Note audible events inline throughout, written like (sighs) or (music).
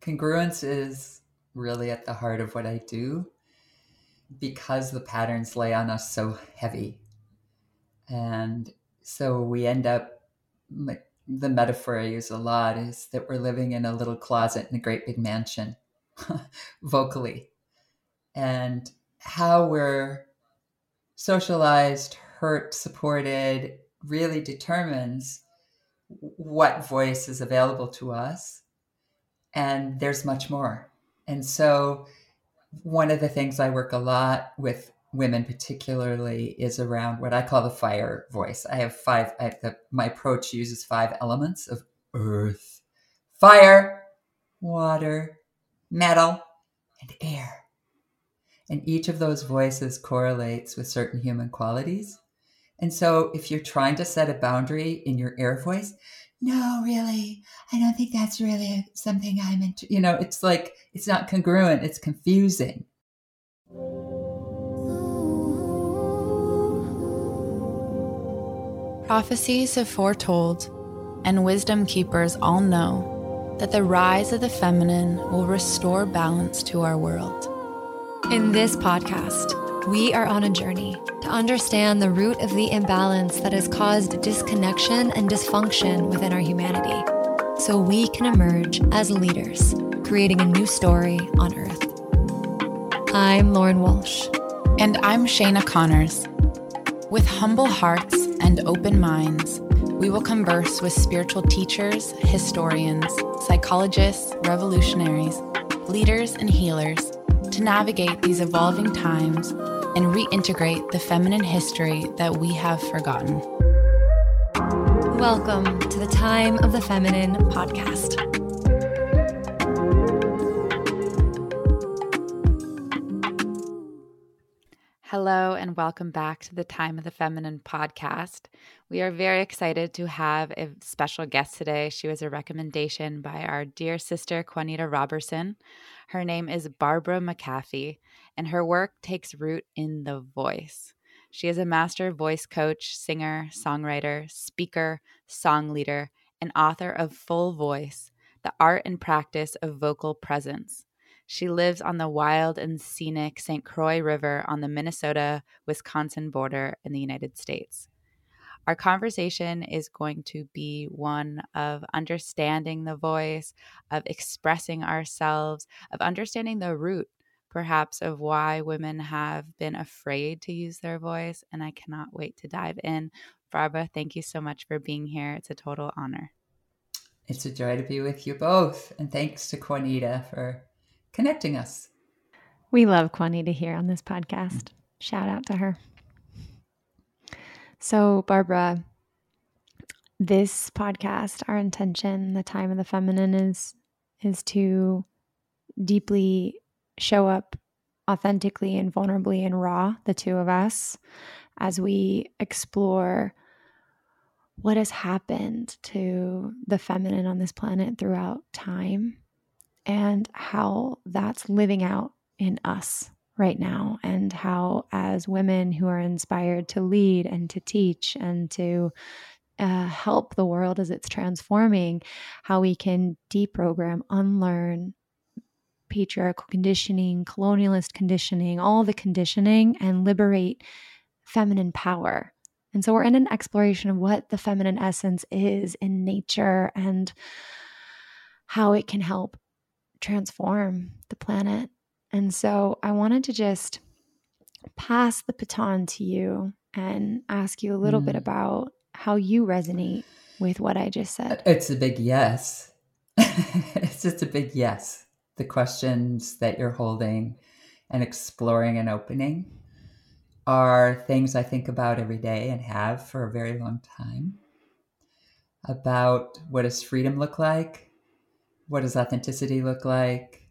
congruence is really at the heart of what I do because the patterns lay on us so heavy. And so we end up, the metaphor I use a lot is that we're living in a little closet in a great big mansion, (laughs) vocally. And how we're socialized, hurt, supported really determines what voice is available to us. And there's much more. And so, one of the things I work a lot with women, particularly, is around what I call the fire voice. I have five, I have the, my approach uses five elements of earth, fire, water, metal, and air. And each of those voices correlates with certain human qualities. And so if you're trying to set a boundary in your air voice, no, really, I don't think that's really something I'm into. You know, it's like, it's not congruent, it's confusing. Prophecies have foretold, and wisdom keepers all know that the rise of the feminine will restore balance to our world. In this podcast, we are on a journey to understand the root of the imbalance that has caused disconnection and dysfunction within our humanity so we can emerge as leaders, creating a new story on Earth. I'm Lauren Walsh. And I'm Shana Connors. With humble hearts and open minds, we will converse with spiritual teachers, historians, psychologists, revolutionaries, leaders, and healers to navigate these evolving times and reintegrate the feminine history that we have forgotten. Welcome to the Time of the Feminine podcast. Hello, and welcome back to the Time of the Feminine podcast. We are very excited to have a special guest today. She was a recommendation by our dear sister, Juanita Robertson. Her name is Barbara McAfee, and her work takes root in the voice. She is a master voice coach, singer, songwriter, speaker, song leader, and author of Full Voice The Art and Practice of Vocal Presence. She lives on the wild and scenic St. Croix River on the Minnesota Wisconsin border in the United States. Our conversation is going to be one of understanding the voice, of expressing ourselves, of understanding the root, perhaps, of why women have been afraid to use their voice. And I cannot wait to dive in. Barbara, thank you so much for being here. It's a total honor. It's a joy to be with you both. And thanks to Juanita for connecting us. We love Juanita here on this podcast. Shout out to her. So, Barbara, this podcast, our intention, the time of the feminine is is to deeply show up authentically and vulnerably and raw, the two of us, as we explore what has happened to the feminine on this planet throughout time and how that's living out in us right now and how as women who are inspired to lead and to teach and to uh, help the world as it's transforming how we can deprogram unlearn patriarchal conditioning colonialist conditioning all the conditioning and liberate feminine power. And so we're in an exploration of what the feminine essence is in nature and how it can help transform the planet and so I wanted to just pass the baton to you and ask you a little mm. bit about how you resonate with what I just said. It's a big yes. (laughs) it's just a big yes. The questions that you're holding and exploring and opening are things I think about every day and have for a very long time. About what does freedom look like? What does authenticity look like?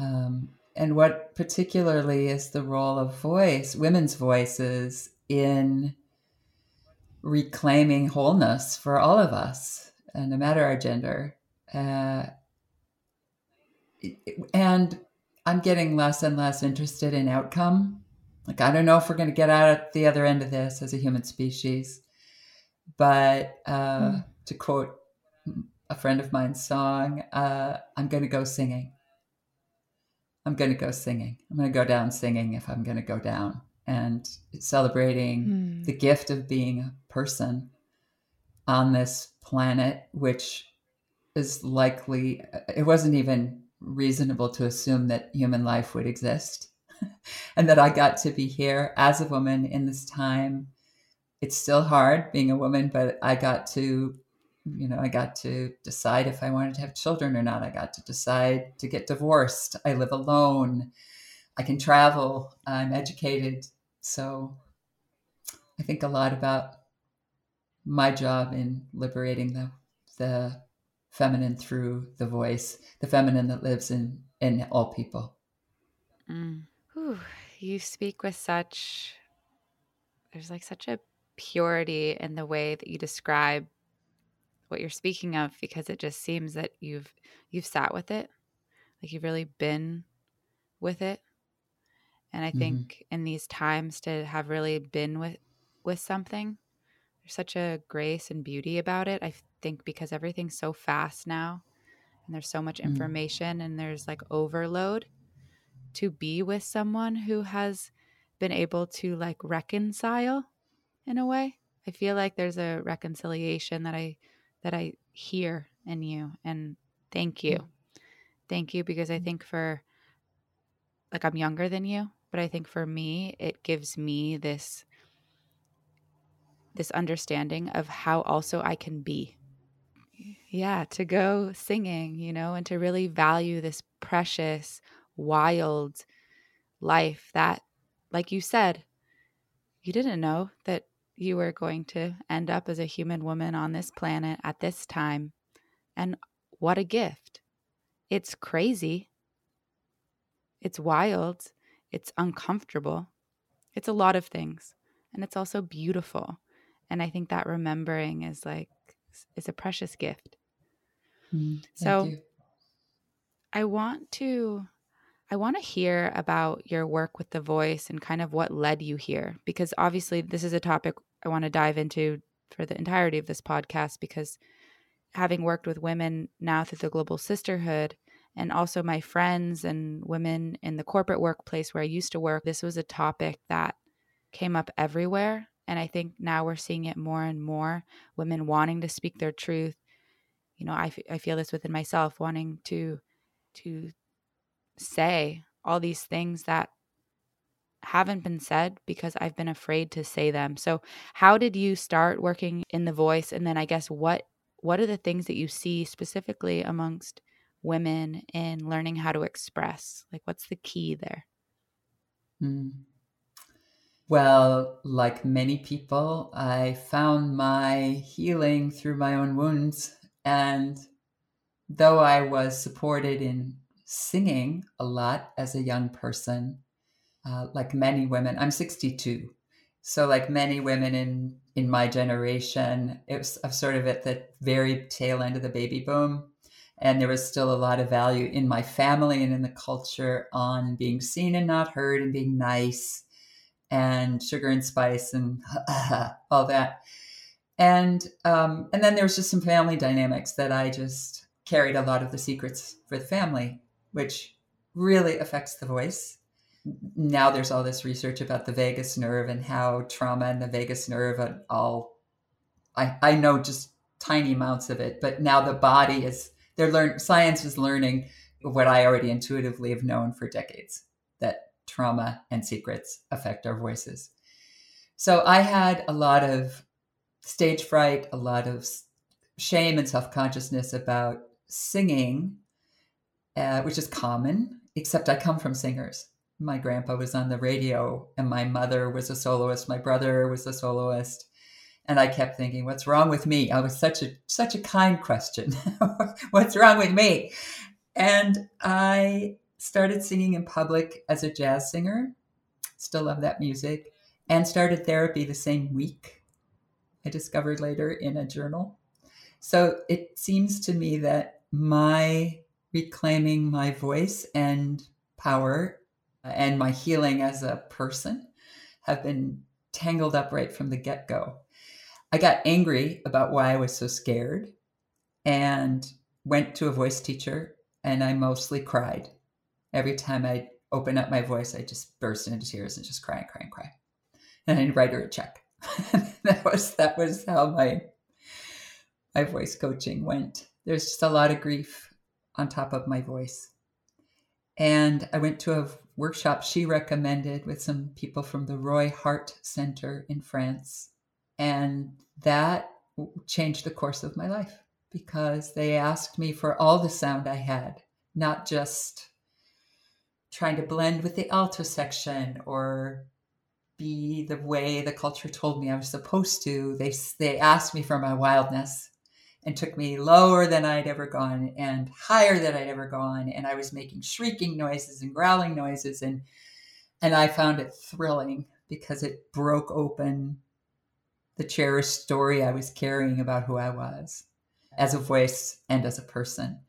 Um, and what particularly is the role of voice, women's voices, in reclaiming wholeness for all of us, and no matter our gender. Uh, and I'm getting less and less interested in outcome. Like, I don't know if we're going to get out at the other end of this as a human species. But uh, mm. to quote a friend of mine's song, uh, I'm going to go singing. I'm going to go singing. I'm going to go down singing if I'm going to go down. And celebrating mm. the gift of being a person on this planet, which is likely, it wasn't even reasonable to assume that human life would exist (laughs) and that I got to be here as a woman in this time. It's still hard being a woman, but I got to you know, I got to decide if I wanted to have children or not. I got to decide to get divorced. I live alone. I can travel. I'm educated. So I think a lot about my job in liberating the the feminine through the voice, the feminine that lives in in all people. Mm. you speak with such there's like such a purity in the way that you describe what you're speaking of because it just seems that you've you've sat with it like you've really been with it and i mm-hmm. think in these times to have really been with with something there's such a grace and beauty about it i think because everything's so fast now and there's so much mm. information mm-hmm. and there's like overload to be with someone who has been able to like reconcile in a way i feel like there's a reconciliation that i that I hear in you. And thank you. Thank you because I mm. think for, like, I'm younger than you, but I think for me, it gives me this this understanding of how also I can be. Yeah, to go singing, you know, and to really value this precious, wild life that, like you said, you didn't know that you were going to end up as a human woman on this planet at this time. And what a gift. It's crazy. It's wild. It's uncomfortable. It's a lot of things. And it's also beautiful. And I think that remembering is like, is a precious gift. Mm, so. I want to I want to hear about your work with the voice and kind of what led you here, because obviously this is a topic I want to dive into for the entirety of this podcast, because having worked with women now through the Global Sisterhood and also my friends and women in the corporate workplace where I used to work, this was a topic that came up everywhere. And I think now we're seeing it more and more women wanting to speak their truth. You know, I, f- I feel this within myself, wanting to to say all these things that haven't been said because I've been afraid to say them. So, how did you start working in the voice and then I guess what what are the things that you see specifically amongst women in learning how to express? Like what's the key there? Mm. Well, like many people, I found my healing through my own wounds and though I was supported in singing a lot as a young person, uh, like many women. I'm 62, so like many women in in my generation, it was sort of at the very tail end of the baby boom, and there was still a lot of value in my family and in the culture on being seen and not heard and being nice and sugar and spice and (laughs) all that. And um, and then there was just some family dynamics that I just carried a lot of the secrets for the family which really affects the voice. Now there's all this research about the vagus nerve and how trauma and the vagus nerve and all I, I know just tiny amounts of it, but now the body is they're learn science is learning what I already intuitively have known for decades that trauma and secrets affect our voices. So I had a lot of stage fright, a lot of shame and self consciousness about singing uh, which is common, except I come from singers. My grandpa was on the radio, and my mother was a soloist. My brother was a soloist, and I kept thinking, "What's wrong with me?" I was such a such a kind question. (laughs) What's wrong with me? And I started singing in public as a jazz singer. Still love that music, and started therapy the same week. I discovered later in a journal. So it seems to me that my reclaiming my voice and power uh, and my healing as a person have been tangled up right from the get go. I got angry about why I was so scared. and went to a voice teacher, and I mostly cried. Every time I open up my voice, I just burst into tears and just cry and cry and cry. And I'd write her a check. (laughs) that was that was how my my voice coaching went. There's just a lot of grief on top of my voice. And I went to a workshop she recommended with some people from the Roy Hart Center in France. And that changed the course of my life because they asked me for all the sound I had, not just trying to blend with the alto section or be the way the culture told me I was supposed to. They they asked me for my wildness and took me lower than I'd ever gone and higher than I'd ever gone. And I was making shrieking noises and growling noises. And, and I found it thrilling because it broke open the cherished story I was carrying about who I was as a voice and as a person.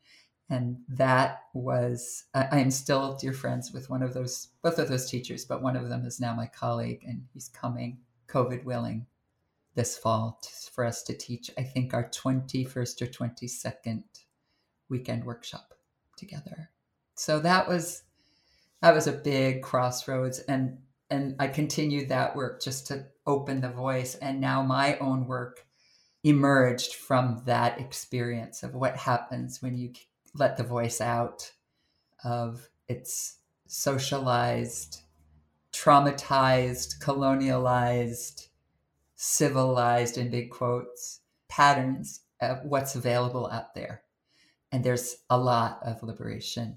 And that was, I, am still dear friends with one of those, both of those teachers, but one of them is now my colleague and he's coming, COVID willing, this fall for us to teach, I think, our 21st or 22nd weekend workshop together. So that was that was a big crossroads and and I continued that work just to open the voice and now my own work emerged from that experience of what happens when you let the voice out of its socialized traumatized colonialized civilized in big quotes patterns of what's available out there. And there's a lot of liberation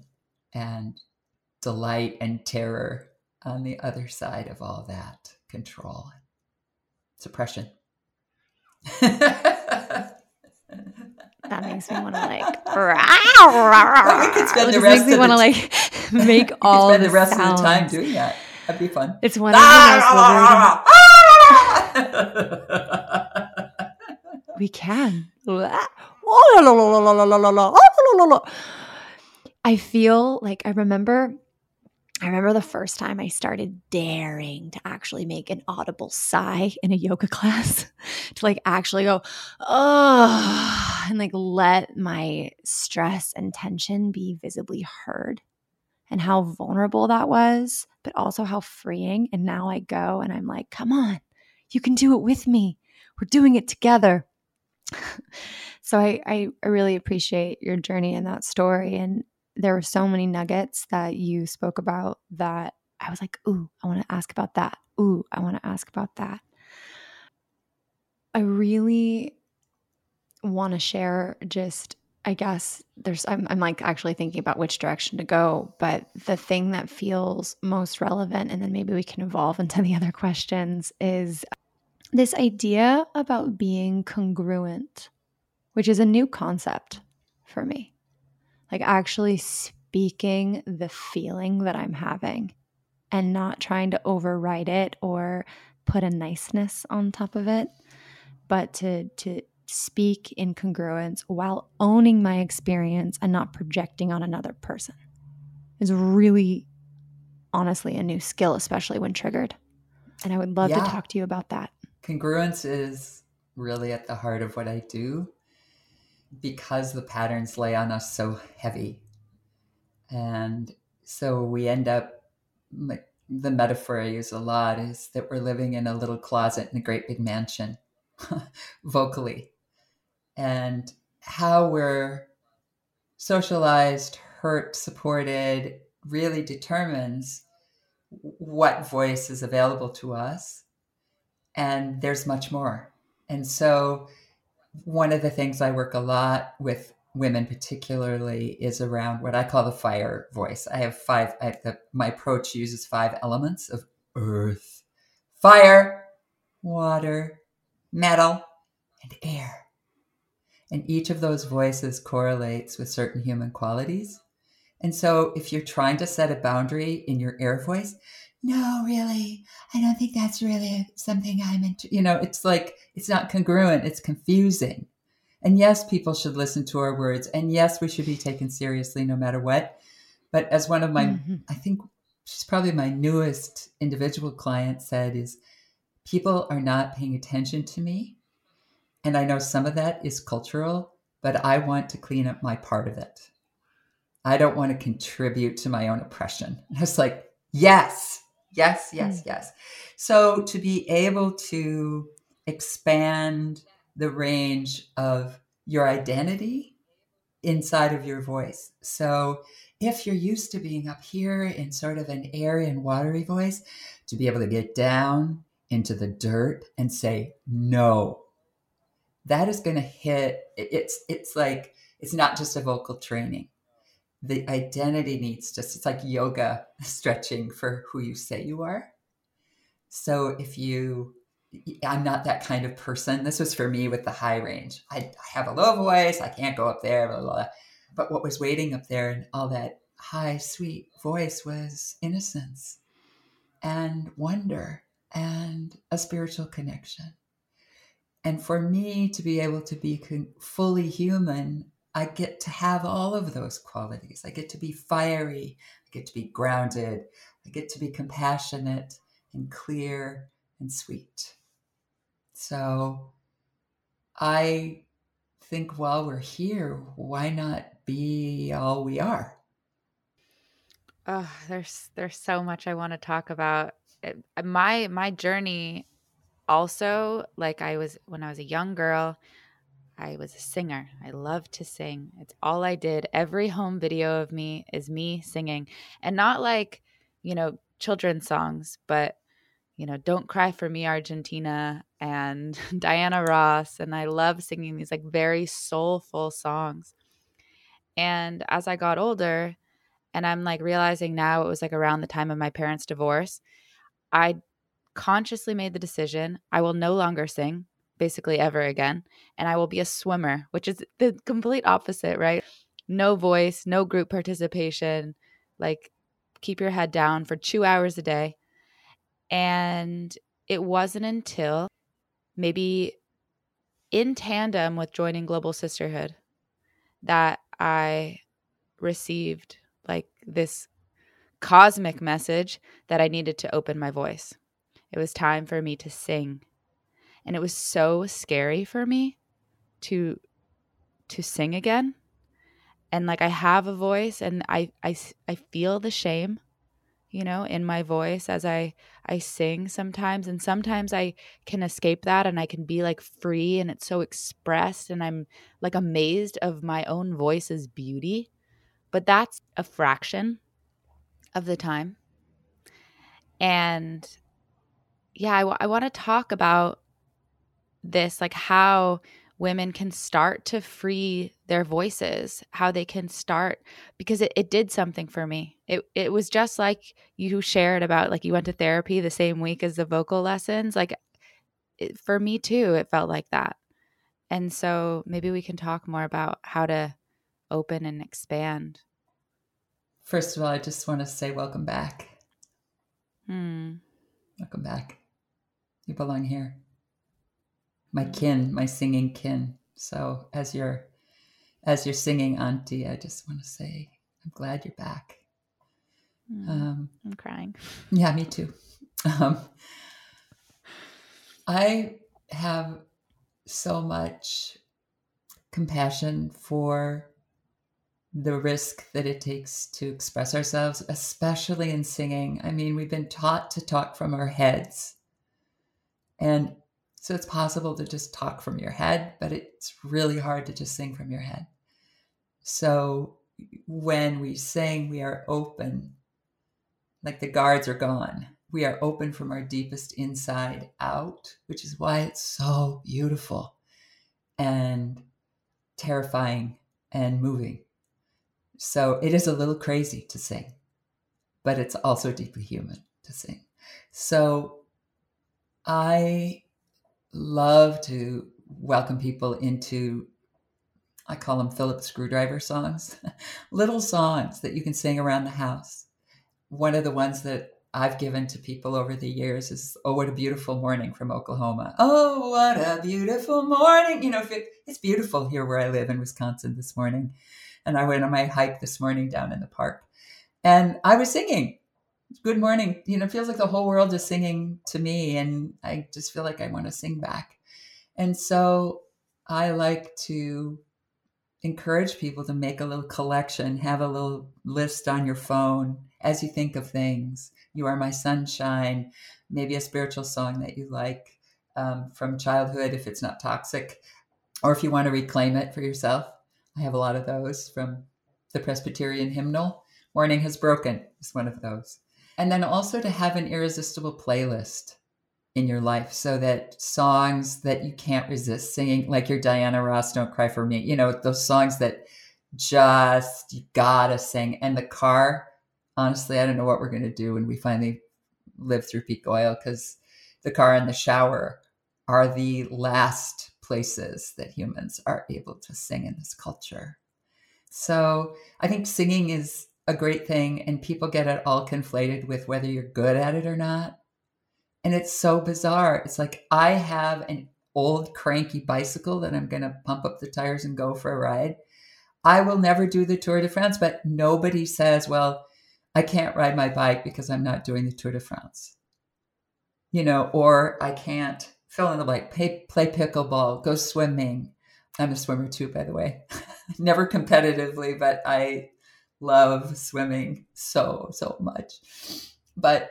and delight and terror on the other side of all that control, suppression. (laughs) that makes me want to like. we could spend the rest makes me want to like (laughs) make all the, the rest sounds. of the time doing that. That'd be fun. It's ah, one of the most we can. I feel like I remember I remember the first time I started daring to actually make an audible sigh in a yoga class, (laughs) to like actually go, oh, and like let my stress and tension be visibly heard, and how vulnerable that was, but also how freeing. And now I go and I'm like, come on, you can do it with me. We're doing it together. (laughs) so I, I, really appreciate your journey and that story. And there were so many nuggets that you spoke about that I was like, ooh, I want to ask about that. Ooh, I want to ask about that. I really want to share just I guess there's I'm, I'm like actually thinking about which direction to go, but the thing that feels most relevant and then maybe we can evolve (laughs) into the other questions is this idea about being congruent, which is a new concept for me. Like actually speaking the feeling that I'm having and not trying to override it or put a niceness on top of it, but to to speak in congruence while owning my experience and not projecting on another person is really honestly a new skill, especially when triggered. And I would love yeah. to talk to you about that congruence is really at the heart of what I do because the patterns lay on us so heavy. And so we end up, like, the metaphor I use a lot is that we're living in a little closet in a great big mansion, (laughs) vocally. And how we're socialized, hurt, supported really determines what voice is available to us and there's much more. And so, one of the things I work a lot with women, particularly, is around what I call the fire voice. I have five, I have the, my approach uses five elements of earth, fire, water, metal, and air. And each of those voices correlates with certain human qualities. And so, if you're trying to set a boundary in your air voice, no, really, I don't think that's really something I'm into. You know, it's like, it's not congruent, it's confusing. And yes, people should listen to our words. And yes, we should be taken seriously no matter what. But as one of my, mm-hmm. I think she's probably my newest individual client said, is people are not paying attention to me. And I know some of that is cultural, but I want to clean up my part of it. I don't want to contribute to my own oppression. And I was like, yes, yes, yes, mm. yes. So to be able to expand the range of your identity inside of your voice. So if you're used to being up here in sort of an airy and watery voice, to be able to get down into the dirt and say no, that is going to hit. It's it's like it's not just a vocal training. The identity needs just it's like yoga (laughs) stretching for who you say you are. So if you I'm not that kind of person. This was for me with the high range. I, I have a low voice. I can't go up there. Blah, blah, blah. But what was waiting up there and all that high, sweet voice was innocence and wonder and a spiritual connection. And for me to be able to be fully human, I get to have all of those qualities. I get to be fiery. I get to be grounded. I get to be compassionate and clear and sweet. So I think while we're here, why not be all we are? Oh, there's there's so much I want to talk about. My my journey also like I was when I was a young girl, I was a singer. I loved to sing. It's all I did. Every home video of me is me singing. And not like, you know, children's songs, but you know, Don't Cry for Me, Argentina, and (laughs) Diana Ross. And I love singing these like very soulful songs. And as I got older, and I'm like realizing now it was like around the time of my parents' divorce, I consciously made the decision I will no longer sing basically ever again. And I will be a swimmer, which is the complete opposite, right? No voice, no group participation, like keep your head down for two hours a day and it wasn't until maybe in tandem with joining Global Sisterhood that I received like this cosmic message that I needed to open my voice. It was time for me to sing. And it was so scary for me to to sing again. And like I have a voice and I I I feel the shame you know in my voice as i i sing sometimes and sometimes i can escape that and i can be like free and it's so expressed and i'm like amazed of my own voice's beauty but that's a fraction of the time and yeah I, w- I want to talk about this like how women can start to free their voices, how they can start because it, it did something for me. It it was just like you shared about like you went to therapy the same week as the vocal lessons. Like it, for me too, it felt like that. And so maybe we can talk more about how to open and expand. First of all, I just want to say welcome back. Hmm. Welcome back. You belong here my kin, my singing kin. So as you're as you're singing, Auntie, I just want to say I'm glad you're back. Mm, um, I'm crying. Yeah, me too. Um, I have so much compassion for the risk that it takes to express ourselves, especially in singing. I mean, we've been taught to talk from our heads. And so it's possible to just talk from your head, but it's really hard to just sing from your head. So when we sing, we are open, like the guards are gone. We are open from our deepest inside out, which is why it's so beautiful and terrifying and moving. So it is a little crazy to sing, but it's also deeply human to sing. So I love to welcome people into I call them Phillips screwdriver songs, (laughs) little songs that you can sing around the house. One of the ones that I've given to people over the years is "Oh, what a beautiful morning" from Oklahoma. Oh, what a beautiful morning! You know, it, it's beautiful here where I live in Wisconsin this morning, and I went on my hike this morning down in the park, and I was singing good morning. You know, it feels like the whole world is singing to me, and I just feel like I want to sing back. And so I like to encourage people to make a little collection, have a little list on your phone as you think of things. You are my sunshine, maybe a spiritual song that you like um, from childhood if it's not toxic, or if you want to reclaim it for yourself. I have a lot of those from the Presbyterian hymnal. Morning has broken is one of those. And then also to have an irresistible playlist in your life so that songs that you can't resist singing, like your Diana Ross, Don't Cry for Me, you know, those songs that just you gotta sing. And the car, honestly, I don't know what we're gonna do when we finally live through peak oil because the car and the shower are the last places that humans are able to sing in this culture. So I think singing is a great thing, and people get it all conflated with whether you're good at it or not. And it's so bizarre. It's like I have an old cranky bicycle that I'm going to pump up the tires and go for a ride. I will never do the Tour de France, but nobody says, well, I can't ride my bike because I'm not doing the Tour de France. You know, or I can't fill in the blank, play, play pickleball, go swimming. I'm a swimmer too, by the way. (laughs) never competitively, but I love swimming so, so much. But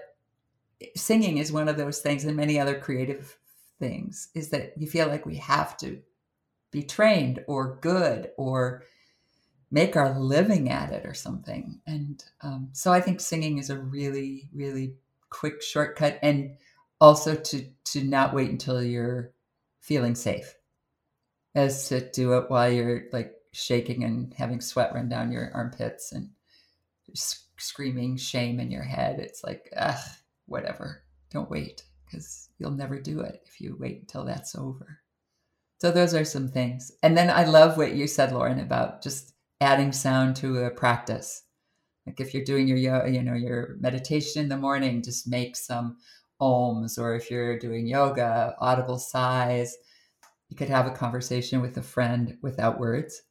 singing is one of those things and many other creative things is that you feel like we have to be trained or good or make our living at it or something and um, so i think singing is a really really quick shortcut and also to to not wait until you're feeling safe as to do it while you're like shaking and having sweat run down your armpits and screaming shame in your head it's like ugh whatever. Don't wait because you'll never do it if you wait until that's over. So those are some things. And then I love what you said, Lauren, about just adding sound to a practice. Like if you're doing your yoga, you know your meditation in the morning, just make some ohms, or if you're doing yoga, audible sighs. You could have a conversation with a friend without words,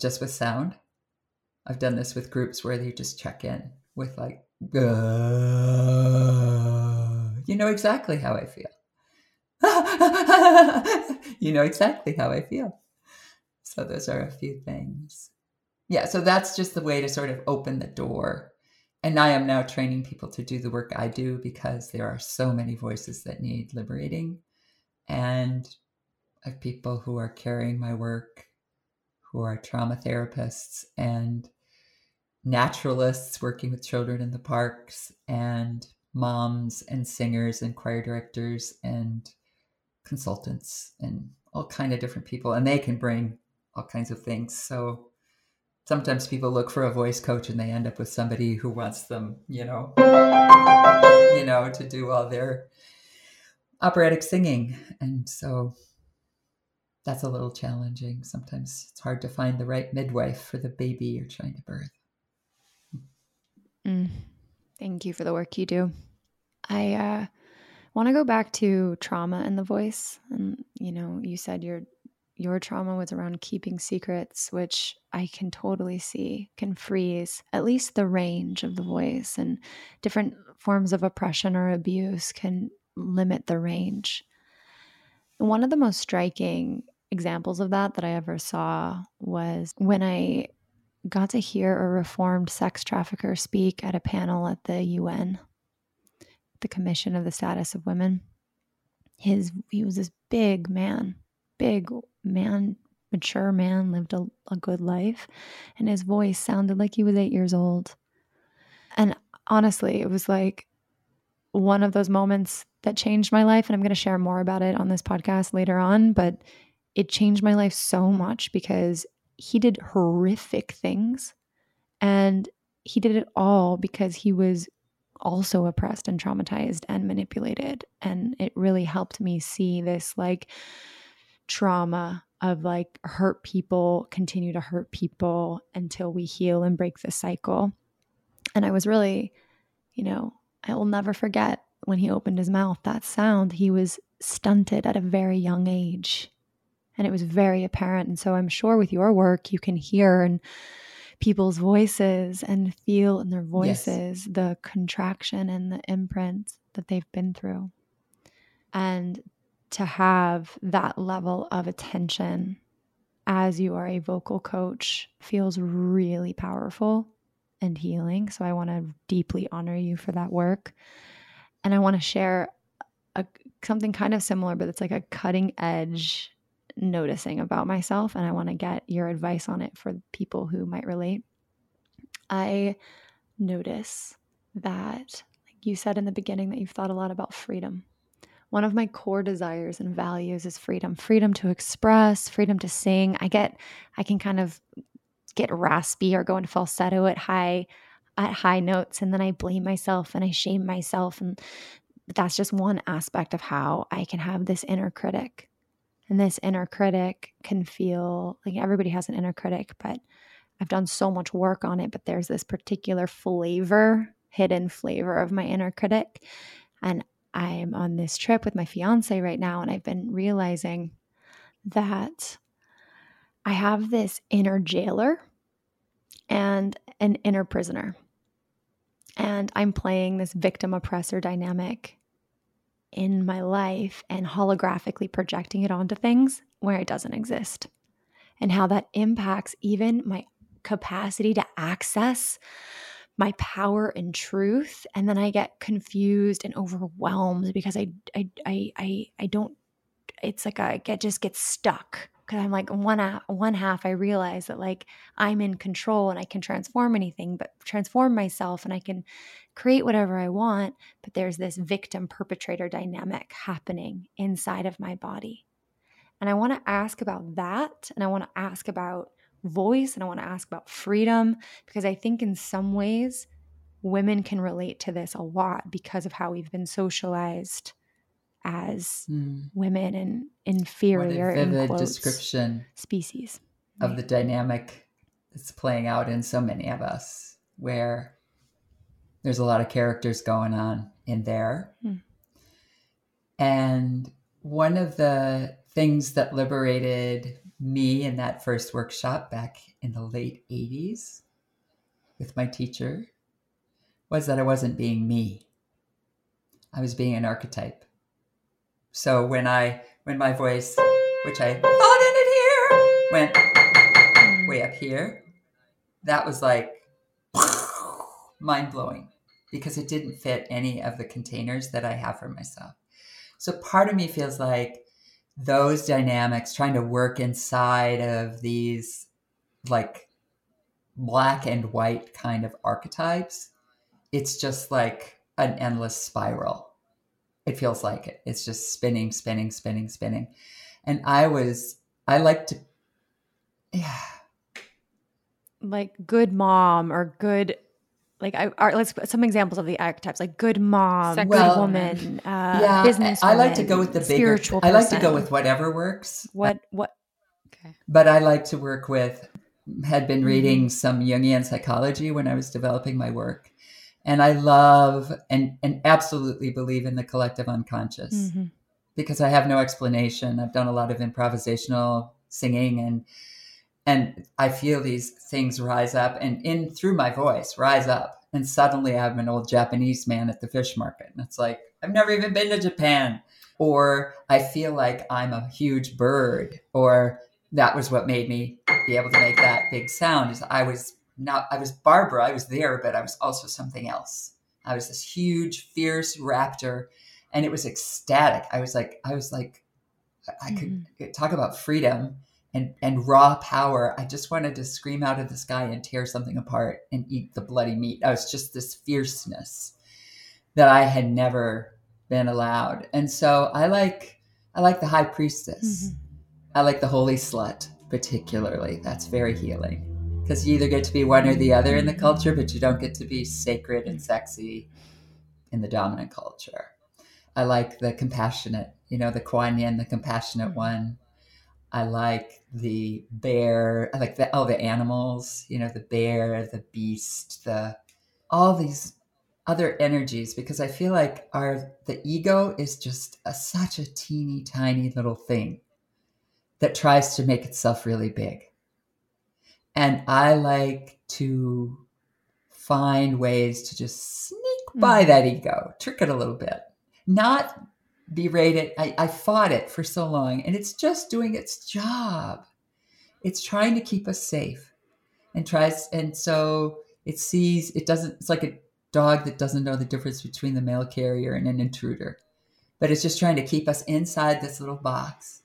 just with sound. I've done this with groups where they just check in with like you know exactly how I feel. (laughs) you know exactly how I feel. So those are a few things. Yeah, so that's just the way to sort of open the door. And I am now training people to do the work I do because there are so many voices that need liberating. And have people who are carrying my work, who are trauma therapists and naturalists working with children in the parks and moms and singers and choir directors and consultants and all kind of different people. And they can bring all kinds of things. So sometimes people look for a voice coach and they end up with somebody who wants them you know you know to do all their operatic singing. And so that's a little challenging sometimes it's hard to find the right midwife for the baby you're trying to birth Mm. Thank you for the work you do. I uh, want to go back to trauma and the voice. And you know, you said your your trauma was around keeping secrets, which I can totally see can freeze at least the range of the voice, and different forms of oppression or abuse can limit the range. One of the most striking examples of that that I ever saw was when I got to hear a reformed sex trafficker speak at a panel at the UN, the Commission of the Status of Women. His he was this big man, big man, mature man, lived a, a good life, and his voice sounded like he was eight years old. And honestly, it was like one of those moments that changed my life. And I'm going to share more about it on this podcast later on. But it changed my life so much because he did horrific things and he did it all because he was also oppressed and traumatized and manipulated. And it really helped me see this like trauma of like hurt people continue to hurt people until we heal and break the cycle. And i was really you know i will never forget when he opened his mouth that sound he was stunted at a very young age and it was very apparent and so i'm sure with your work you can hear and people's voices and feel in their voices yes. the contraction and the imprint that they've been through and to have that level of attention as you are a vocal coach feels really powerful and healing. So I want to deeply honor you for that work. And I want to share a, something kind of similar, but it's like a cutting edge noticing about myself. And I want to get your advice on it for people who might relate. I notice that, like you said in the beginning, that you've thought a lot about freedom one of my core desires and values is freedom freedom to express freedom to sing i get i can kind of get raspy or go into falsetto at high at high notes and then i blame myself and i shame myself and that's just one aspect of how i can have this inner critic and this inner critic can feel like everybody has an inner critic but i've done so much work on it but there's this particular flavor hidden flavor of my inner critic and I'm on this trip with my fiance right now, and I've been realizing that I have this inner jailer and an inner prisoner. And I'm playing this victim oppressor dynamic in my life and holographically projecting it onto things where it doesn't exist. And how that impacts even my capacity to access my power and truth and then i get confused and overwhelmed because i i i i, I don't it's like i get just get stuck because i'm like one one half i realize that like i'm in control and i can transform anything but transform myself and i can create whatever i want but there's this victim perpetrator dynamic happening inside of my body and i want to ask about that and i want to ask about voice and I want to ask about freedom because I think in some ways women can relate to this a lot because of how we've been socialized as mm. women and inferior what a vivid in description species of right. the dynamic that's playing out in so many of us where there's a lot of characters going on in there mm. and one of the things that liberated me in that first workshop back in the late 80s with my teacher was that I wasn't being me. I was being an archetype. So when I when my voice, which I thought in it here, went way up here, that was like (laughs) mind blowing because it didn't fit any of the containers that I have for myself. So part of me feels like those dynamics trying to work inside of these like black and white kind of archetypes it's just like an endless spiral. It feels like it. It's just spinning spinning spinning spinning. And i was i like to yeah. Like good mom or good like I are, let's some examples of the archetypes like good mom, good woman, uh, yeah, business. I like to go with the bigger. Person. I like to go with whatever works. What what? Okay. But I like to work with. Had been reading mm-hmm. some Jungian psychology when I was developing my work, and I love and and absolutely believe in the collective unconscious mm-hmm. because I have no explanation. I've done a lot of improvisational singing and and I feel these things rise up and in through my voice rise up. And suddenly I'm an old Japanese man at the fish market. And it's like, I've never even been to Japan. Or I feel like I'm a huge bird. Or that was what made me be able to make that big sound is I was not I was Barbara, I was there, but I was also something else. I was this huge, fierce raptor, and it was ecstatic. I was like, I was like, I could mm-hmm. talk about freedom and, and raw power. I just wanted to scream out of the sky and tear something apart and eat the bloody meat. I was just this fierceness that I had never been allowed. And so I like I like the high priestess. Mm-hmm. I like the holy slut particularly. That's very healing. Because you either get to be one or the other in the culture, but you don't get to be sacred and sexy in the dominant culture. I like the compassionate, you know, the Kuan Yin, the compassionate mm-hmm. one I like the bear. I like the all the animals. You know, the bear, the beast, the all these other energies because I feel like our the ego is just a, such a teeny tiny little thing that tries to make itself really big. And I like to find ways to just sneak by mm-hmm. that ego, trick it a little bit. Not berate it. I, I fought it for so long and it's just doing its job. it's trying to keep us safe and tries and so it sees it doesn't it's like a dog that doesn't know the difference between the mail carrier and an intruder but it's just trying to keep us inside this little box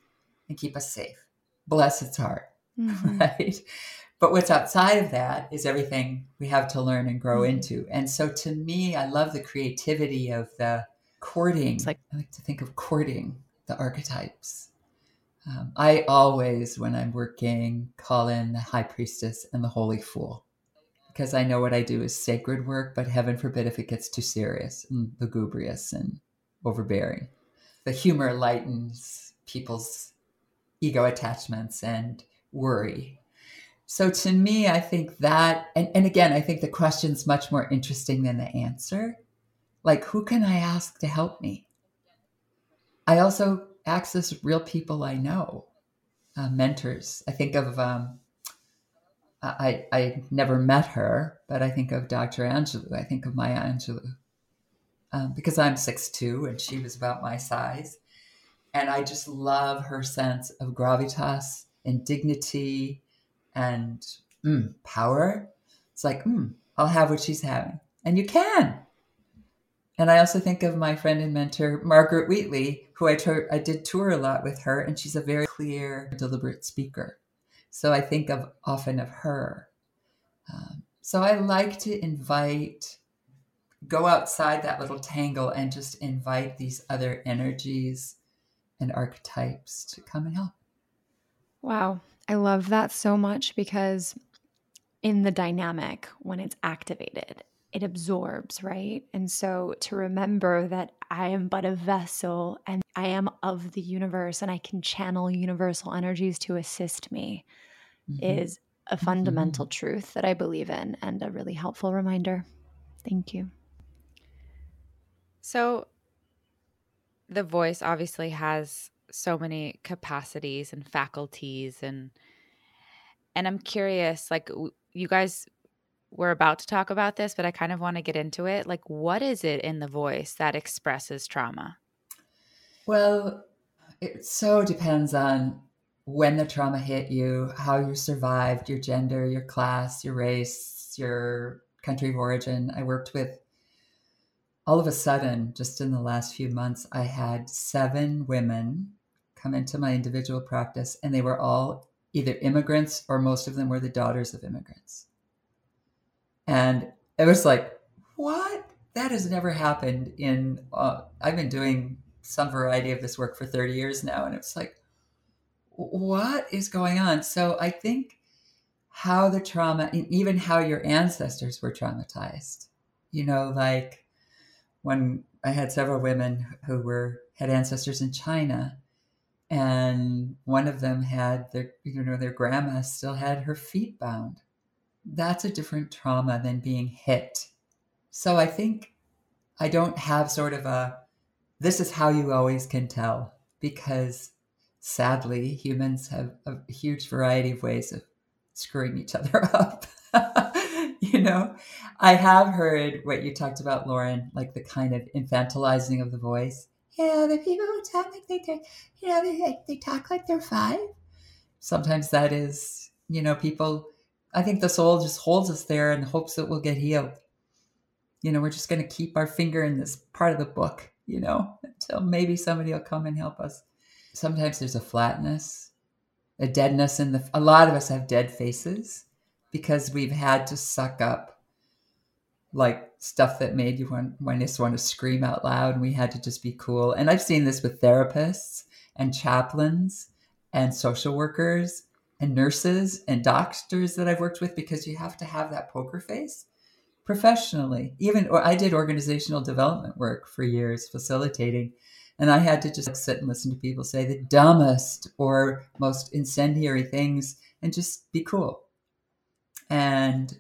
and keep us safe bless its heart (laughs) mm-hmm. right but what's outside of that is everything we have to learn and grow mm-hmm. into and so to me i love the creativity of the courting it's like i like to think of courting the archetypes um, I always, when I'm working, call in the high priestess and the holy fool because I know what I do is sacred work, but heaven forbid if it gets too serious and lugubrious and overbearing. The humor lightens people's ego attachments and worry. So to me, I think that, and, and again, I think the question's much more interesting than the answer. Like, who can I ask to help me? I also access real people I know, uh, mentors. I think of, um, I, I never met her, but I think of Dr. Angelou. I think of Maya Angelou um, because I'm 6'2 and she was about my size. And I just love her sense of gravitas and dignity and mm, power. It's like, mm, I'll have what she's having. And you can. And I also think of my friend and mentor, Margaret Wheatley, who I, I did tour a lot with her, and she's a very clear, deliberate speaker. So I think of often of her. Um, so I like to invite, go outside that little tangle and just invite these other energies and archetypes to come and help. Wow. I love that so much because in the dynamic, when it's activated, it absorbs, right? And so to remember that I am but a vessel and I am of the universe and I can channel universal energies to assist me mm-hmm. is a fundamental mm-hmm. truth that I believe in and a really helpful reminder. Thank you. So, the voice obviously has so many capacities and faculties and and I'm curious like you guys we're about to talk about this, but I kind of want to get into it. Like, what is it in the voice that expresses trauma? Well, it so depends on when the trauma hit you, how you survived, your gender, your class, your race, your country of origin. I worked with all of a sudden, just in the last few months, I had seven women come into my individual practice, and they were all either immigrants or most of them were the daughters of immigrants. And it was like, what? That has never happened in, uh, I've been doing some variety of this work for 30 years now. And it's like, what is going on? So I think how the trauma, and even how your ancestors were traumatized, you know, like when I had several women who were, had ancestors in China and one of them had their, you know, their grandma still had her feet bound that's a different trauma than being hit. So I think I don't have sort of a this is how you always can tell because sadly humans have a huge variety of ways of screwing each other (laughs) up. you know, I have heard what you talked about, Lauren, like the kind of infantilizing of the voice. Yeah, the people who talk like they, you know, they, they talk like they're five. Sometimes that is, you know, people I think the soul just holds us there and hopes that we'll get healed. You know, we're just going to keep our finger in this part of the book, you know, until maybe somebody will come and help us. Sometimes there's a flatness, a deadness in the. A lot of us have dead faces because we've had to suck up like stuff that made you want, want, just want to scream out loud, and we had to just be cool. And I've seen this with therapists and chaplains and social workers and nurses and doctors that I've worked with because you have to have that poker face professionally. Even or I did organizational development work for years, facilitating, and I had to just sit and listen to people say the dumbest or most incendiary things and just be cool. And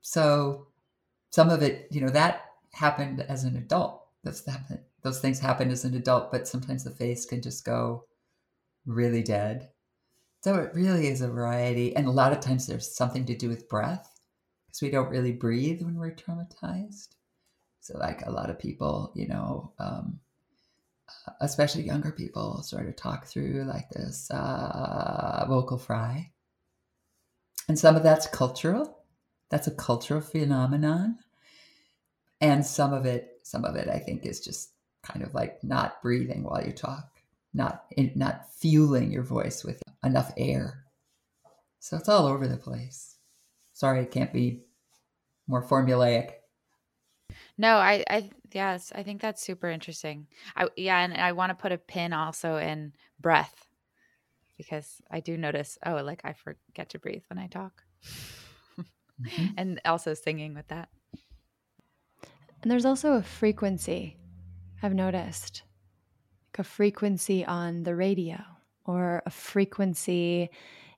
so some of it, you know, that happened as an adult. That's happened. Those things happen as an adult, but sometimes the face can just go really dead so it really is a variety. And a lot of times there's something to do with breath because we don't really breathe when we're traumatized. So, like a lot of people, you know, um, uh, especially younger people, sort of talk through like this uh, vocal fry. And some of that's cultural. That's a cultural phenomenon. And some of it, some of it I think is just kind of like not breathing while you talk, not not fueling your voice with enough air. So it's all over the place. Sorry, it can't be more formulaic. No, I, I, yes, I think that's super interesting. I, yeah, and I want to put a pin also in breath because I do notice, oh, like I forget to breathe when I talk, mm-hmm. (laughs) and also singing with that. And there's also a frequency I've noticed, like a frequency on the radio or a frequency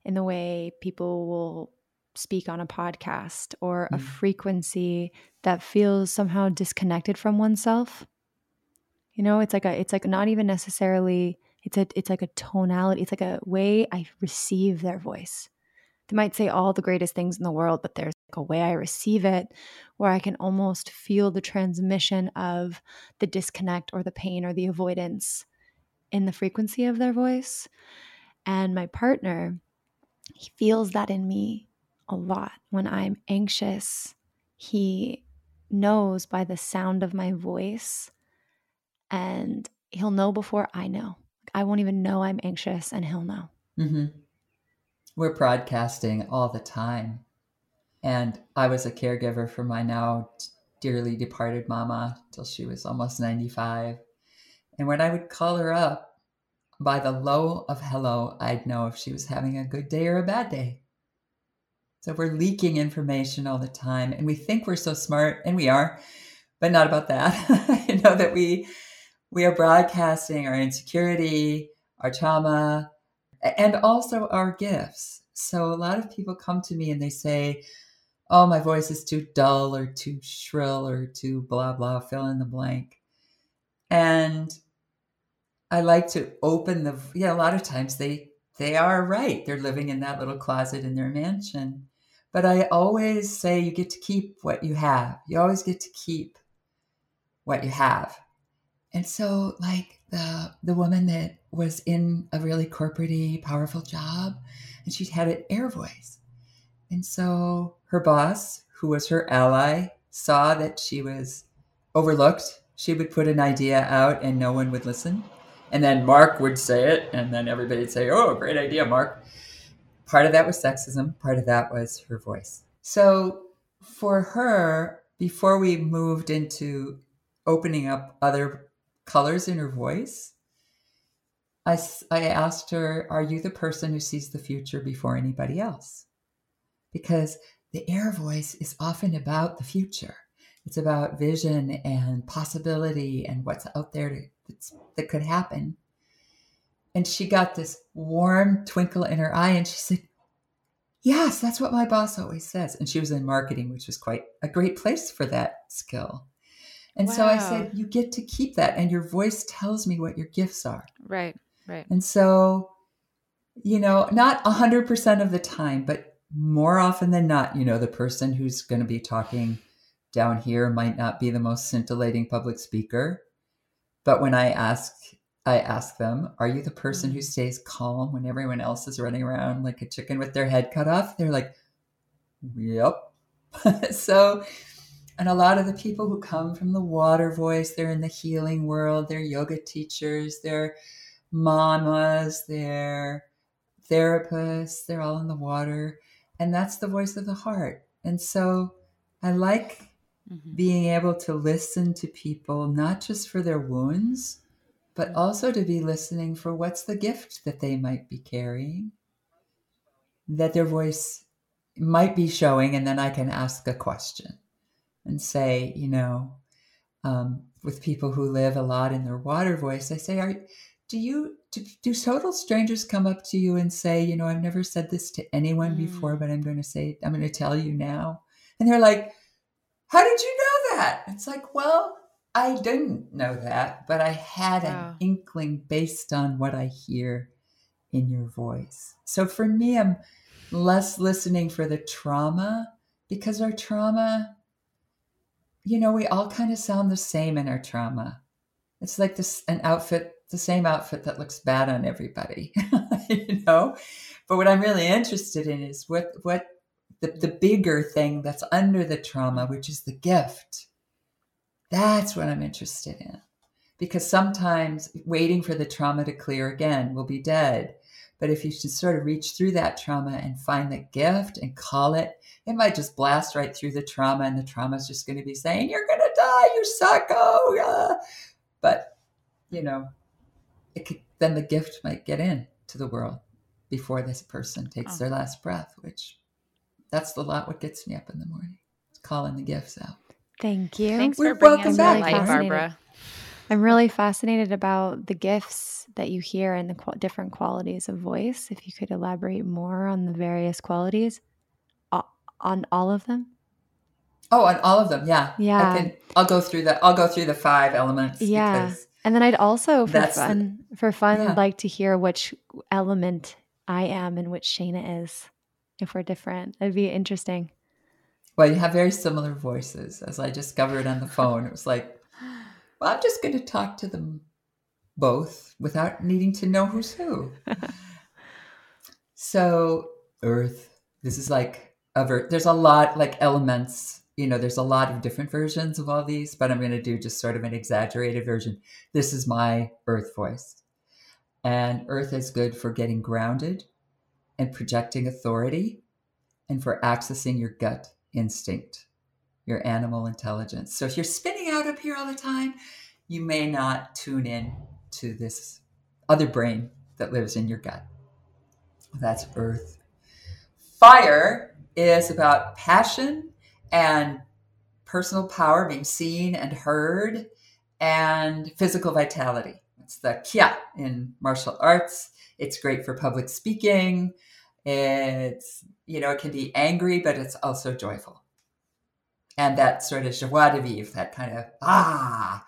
in the way people will speak on a podcast or mm. a frequency that feels somehow disconnected from oneself. You know, it's like a it's like not even necessarily it's a it's like a tonality, it's like a way I receive their voice. They might say all the greatest things in the world, but there's a way I receive it where I can almost feel the transmission of the disconnect or the pain or the avoidance in the frequency of their voice. And my partner, he feels that in me a lot. When I'm anxious, he knows by the sound of my voice and he'll know before I know. I won't even know I'm anxious and he'll know. Mm-hmm. We're broadcasting all the time. And I was a caregiver for my now dearly departed mama till she was almost 95. And when I would call her up, by the low of hello, I'd know if she was having a good day or a bad day. So we're leaking information all the time and we think we're so smart and we are, but not about that. (laughs) you know that we we are broadcasting our insecurity, our trauma, and also our gifts. So a lot of people come to me and they say, "Oh, my voice is too dull or too shrill or too blah blah, fill in the blank." And I like to open the yeah, a lot of times they they are right. They're living in that little closet in their mansion. But I always say you get to keep what you have. You always get to keep what you have. And so like the the woman that was in a really corporatey, powerful job, and she had an air voice. And so her boss, who was her ally, saw that she was overlooked. She would put an idea out and no one would listen. And then Mark would say it, and then everybody would say, Oh, great idea, Mark part of that was sexism, part of that was her voice. So for her, before we moved into opening up other colors in her voice, I, I asked her, Are you the person who sees the future before anybody else? Because the air voice is often about the future. It's about vision and possibility and what's out there to, that could happen. And she got this warm twinkle in her eye and she said, Yes, that's what my boss always says. And she was in marketing, which was quite a great place for that skill. And wow. so I said, You get to keep that. And your voice tells me what your gifts are. Right, right. And so, you know, not 100% of the time, but more often than not, you know, the person who's going to be talking down here might not be the most scintillating public speaker. But when I ask I ask them, Are you the person who mm-hmm. stays calm when everyone else is running around like a chicken with their head cut off? They're like, Yep. (laughs) so, and a lot of the people who come from the water voice, they're in the healing world, they're yoga teachers, they're mamas, they're therapists, they're all in the water. And that's the voice of the heart. And so I like mm-hmm. being able to listen to people, not just for their wounds but also to be listening for what's the gift that they might be carrying, that their voice might be showing. And then I can ask a question and say, you know, um, with people who live a lot in their water voice, I say, are, do you, do, do, total strangers come up to you and say, you know, I've never said this to anyone mm. before, but I'm going to say, I'm going to tell you now. And they're like, how did you know that? It's like, well, I didn't know that, but I had wow. an inkling based on what I hear in your voice. So for me, I'm less listening for the trauma because our trauma, you know, we all kind of sound the same in our trauma. It's like this an outfit, the same outfit that looks bad on everybody, (laughs) you know. But what I'm really interested in is what what the, the bigger thing that's under the trauma, which is the gift. That's what I'm interested in. Because sometimes waiting for the trauma to clear again will be dead. But if you should sort of reach through that trauma and find the gift and call it, it might just blast right through the trauma, and the trauma is just going to be saying, You're going to die, you suck. Oh, yeah. But, you know, could, then the gift might get in to the world before this person takes oh. their last breath, which that's a lot what gets me up in the morning. It's calling the gifts out. Thank you. Thanks We're for bringing us back, light, Barbara. I'm really fascinated about the gifts that you hear and the qu- different qualities of voice. If you could elaborate more on the various qualities, uh, on all of them. Oh, on all of them, yeah, yeah. I can, I'll go through the. I'll go through the five elements. Yeah, and then I'd also for fun, the, for fun, yeah. like to hear which element I am and which Shana is. If we're different, it'd be interesting. Well, you have very similar voices, as I discovered on the (laughs) phone. It was like, well, I'm just going to talk to them both without needing to know who's who. (laughs) so, Earth, this is like a ver- there's a lot like elements. You know, there's a lot of different versions of all these, but I'm going to do just sort of an exaggerated version. This is my Earth voice. And Earth is good for getting grounded and projecting authority and for accessing your gut instinct, your animal intelligence. So if you're spinning out up here all the time, you may not tune in to this other brain that lives in your gut. That's earth. Fire is about passion and personal power, being seen and heard, and physical vitality. It's the kiai in martial arts. It's great for public speaking. It's, you know, it can be angry, but it's also joyful. And that sort of joie de vivre, that kind of, ah.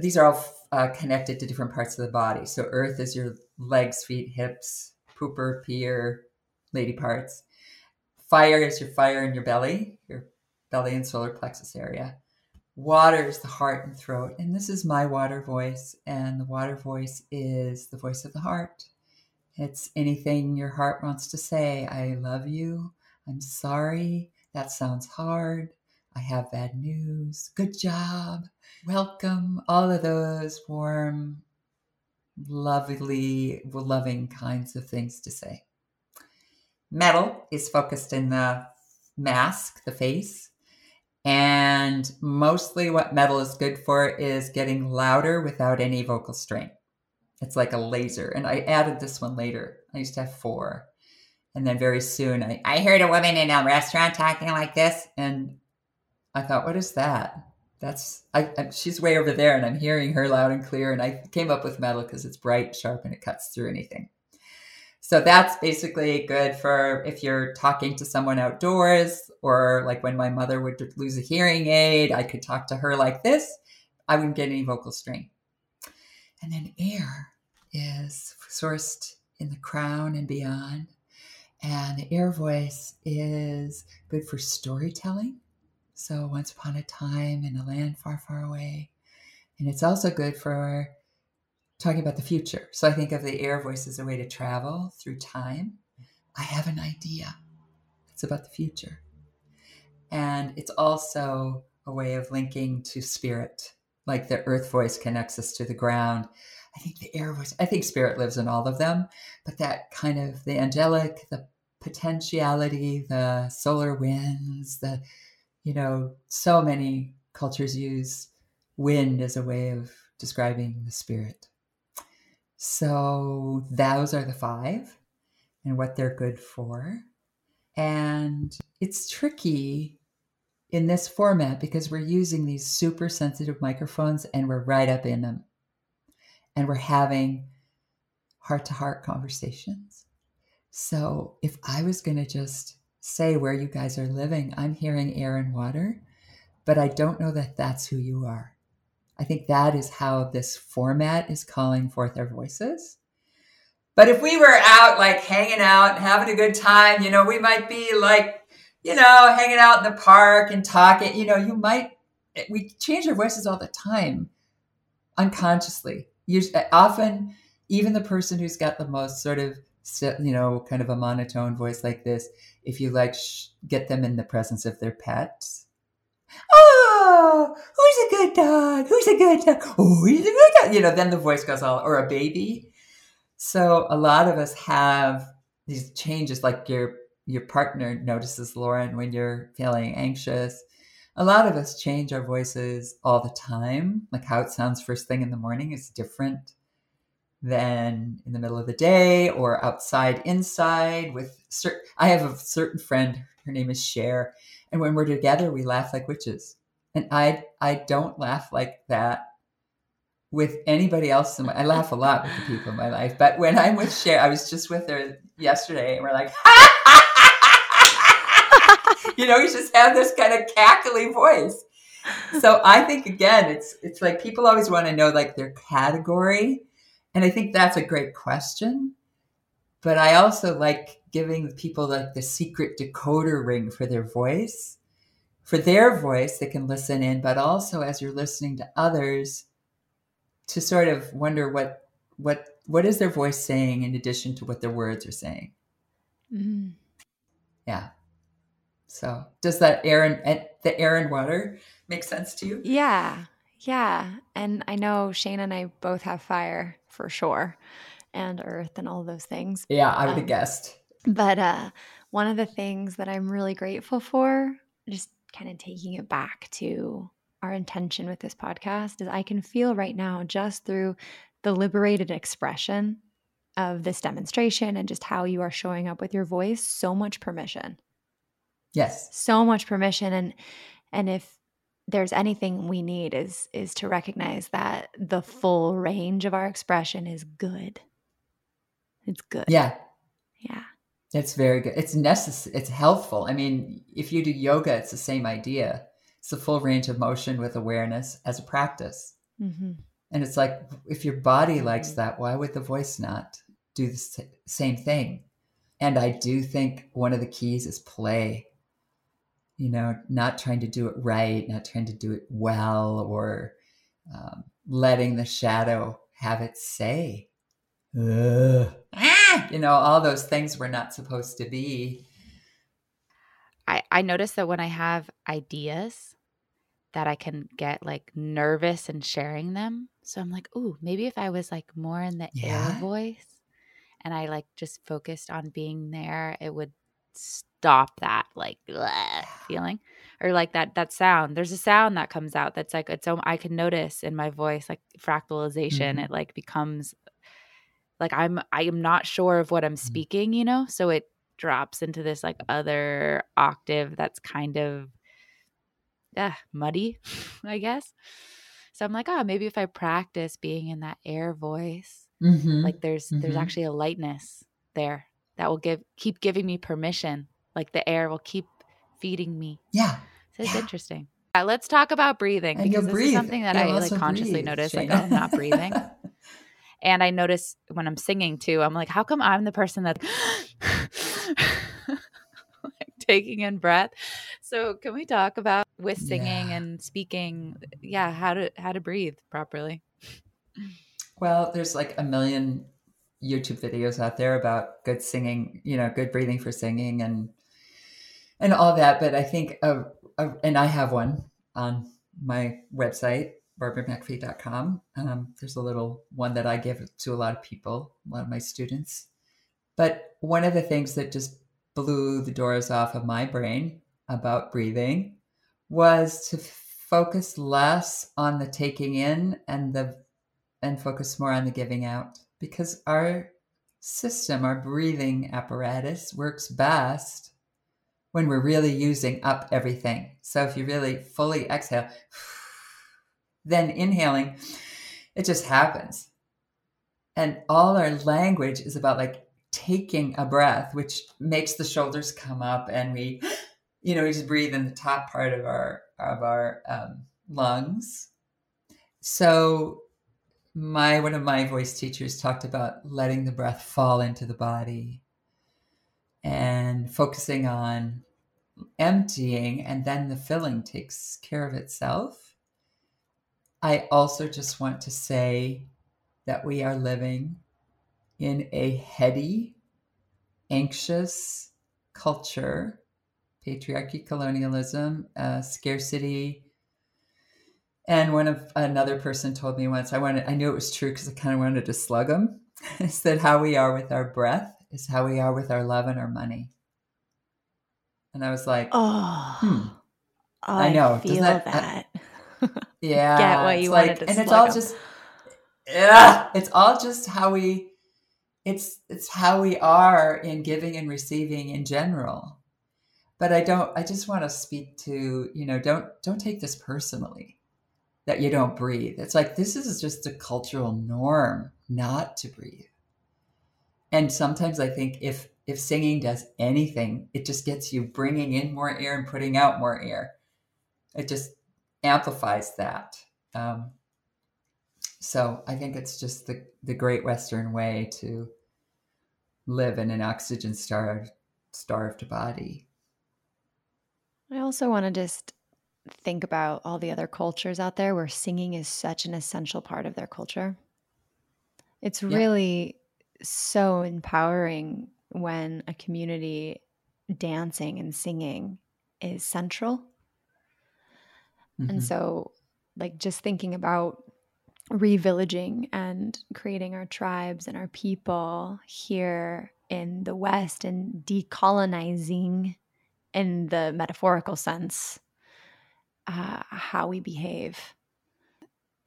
These are all uh, connected to different parts of the body. So, earth is your legs, feet, hips, pooper, peer, lady parts. Fire is your fire in your belly, your belly and solar plexus area. Water is the heart and throat. And this is my water voice. And the water voice is the voice of the heart. It's anything your heart wants to say. I love you. I'm sorry. That sounds hard. I have bad news. Good job. Welcome. All of those warm, lovely, loving kinds of things to say. Metal is focused in the mask, the face. And mostly what metal is good for is getting louder without any vocal strain. It's like a laser. And I added this one later. I used to have four. And then very soon I, I heard a woman in a restaurant talking like this. And I thought, what is that? That's I, I, she's way over there and I'm hearing her loud and clear. And I came up with metal because it's bright, sharp, and it cuts through anything. So that's basically good for if you're talking to someone outdoors, or like when my mother would lose a hearing aid, I could talk to her like this. I wouldn't get any vocal strain. And then air is sourced in the crown and beyond. And the air voice is good for storytelling. So, once upon a time in a land far, far away. And it's also good for talking about the future. So, I think of the air voice as a way to travel through time. I have an idea. It's about the future. And it's also a way of linking to spirit, like the earth voice connects us to the ground I think the air voice, I think spirit lives in all of them, but that kind of the angelic, the potentiality, the solar winds, the, you know, so many cultures use wind as a way of describing the spirit. So those are the five and what they're good for. And it's tricky in this format because we're using these super sensitive microphones and we're right up in them and we're having heart to heart conversations. So if I was going to just say where you guys are living, I'm hearing air and water, but I don't know that that's who you are. I think that is how this format is calling forth our voices. But if we were out like hanging out having a good time, you know, we might be like, you know, hanging out in the park and talking, you know, you might, we change our voices all the time unconsciously. Usually, often, even the person who's got the most sort of you know, kind of a monotone voice like this, if you like, sh- get them in the presence of their pets. Oh, Oh, who's a good dog? Who's a good dog? Oh, he's a good dog. You know, then the voice goes all, or a baby. So a lot of us have these changes, like your your partner notices, Lauren, when you're feeling anxious. A lot of us change our voices all the time. Like how it sounds first thing in the morning is different than in the middle of the day or outside inside with certain I have a certain friend, her name is Cher, and when we're together we laugh like witches. And I I don't laugh like that with anybody else in my I laugh a lot with the people in my life, but when I'm with Cher, I was just with her yesterday and we're like (laughs) you know, you just have this kind of cackly voice. So I think again, it's it's like people always want to know like their category and I think that's a great question. But I also like giving people like the secret decoder ring for their voice. For their voice, they can listen in, but also as you're listening to others, to sort of wonder what what what is their voice saying in addition to what their words are saying. Mm. Yeah. So does that air and the air and water make sense to you? Yeah. Yeah. And I know Shane and I both have fire for sure and earth and all those things. Yeah, I would um, have guessed. But uh, one of the things that I'm really grateful for, just kind of taking it back to our intention with this podcast, is I can feel right now just through the liberated expression of this demonstration and just how you are showing up with your voice so much permission yes so much permission and and if there's anything we need is is to recognize that the full range of our expression is good. It's good. Yeah. Yeah. It's very good. It's necessary. It's helpful. I mean, if you do yoga, it's the same idea. It's the full range of motion with awareness as a practice. Mm-hmm. And it's like, if your body likes mm-hmm. that, why would the voice not do the same thing? And I do think one of the keys is play you know, not trying to do it right, not trying to do it well, or um, letting the shadow have its say. Ah, (laughs) you know, all those things we're not supposed to be. I, I notice that when I have ideas, that I can get like nervous and sharing them. So I'm like, ooh, maybe if I was like more in the yeah. air voice and I like just focused on being there, it would stop that like bleh, (sighs) feeling or like that that sound there's a sound that comes out that's like it's i can notice in my voice like fractalization mm-hmm. it like becomes like i'm i am not sure of what i'm mm-hmm. speaking you know so it drops into this like other octave that's kind of yeah muddy (laughs) i guess so i'm like oh maybe if i practice being in that air voice mm-hmm. like there's there's mm-hmm. actually a lightness there that will give keep giving me permission. Like the air will keep feeding me. Yeah. So it's yeah. interesting. Yeah, let's talk about breathing and because this breathe. is something that I like consciously breathe, notice. Like, oh, I'm not breathing. (laughs) and I notice when I'm singing too, I'm like, how come I'm the person that (laughs) like taking in breath? So can we talk about with singing yeah. and speaking? Yeah, how to how to breathe properly. Well, there's like a million YouTube videos out there about good singing, you know, good breathing for singing and and all that. But I think, uh, uh, and I have one on my website, barbaramcafee.com. Um, there's a little one that I give to a lot of people, a lot of my students. But one of the things that just blew the doors off of my brain about breathing was to focus less on the taking in and the and focus more on the giving out because our system, our breathing apparatus works best when we're really using up everything. So if you really fully exhale, then inhaling, it just happens. And all our language is about like taking a breath, which makes the shoulders come up and we, (gasps) you know, we just breathe in the top part of our, of our um, lungs. So my one of my voice teachers talked about letting the breath fall into the body and focusing on emptying and then the filling takes care of itself i also just want to say that we are living in a heady anxious culture, patriarchy, colonialism, uh, scarcity. And one of another person told me once, I wanted, I knew it was true because I kind of wanted to slug them. (laughs) is that how we are with our breath is how we are with our love and our money. And I was like, oh, hmm. I, I know. Doesn't that. that- yeah, Get what you it's wanted to and it's all 'em. just, yeah, it's all just how we, it's it's how we are in giving and receiving in general. But I don't. I just want to speak to you know. Don't don't take this personally that you don't breathe. It's like this is just a cultural norm not to breathe. And sometimes I think if if singing does anything, it just gets you bringing in more air and putting out more air. It just amplifies that. Um, so I think it's just the the great Western way to live in an oxygen starved starved body. I also want to just think about all the other cultures out there where singing is such an essential part of their culture. It's Yeah. really so empowering when a community dancing and singing is central. Mhm. And so, like, just thinking about revillaging and creating our tribes and our people here in the West and decolonizing in the metaphorical sense uh, how we behave,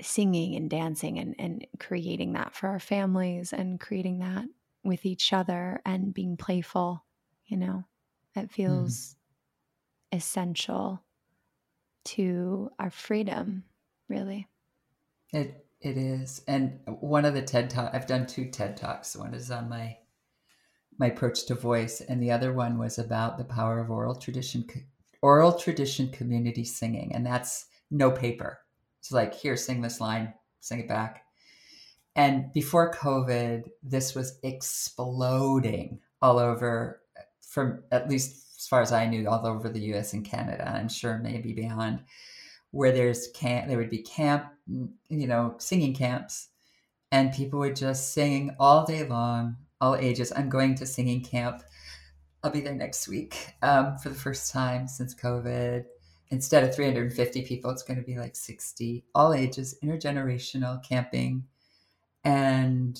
singing and dancing and, and creating that for our families and creating that with each other and being playful, you know, it feels essential to our freedom, really. It it is, and one of the TED talk I've done two TED talks. One is on my my approach to voice, and the other one was about the power of oral tradition, oral tradition community singing, and that's no paper. It's like here, sing this line, sing it back. And before COVID, this was exploding all over, uh, from at least as far as I knew, all over the U.S. and Canada. I'm sure maybe beyond where there's camp there would be camp you know singing camps and people would just sing all day long all ages i'm going to singing camp i'll be there next week um, for the first time since covid instead of 350 people it's going to be like 60 all ages intergenerational camping and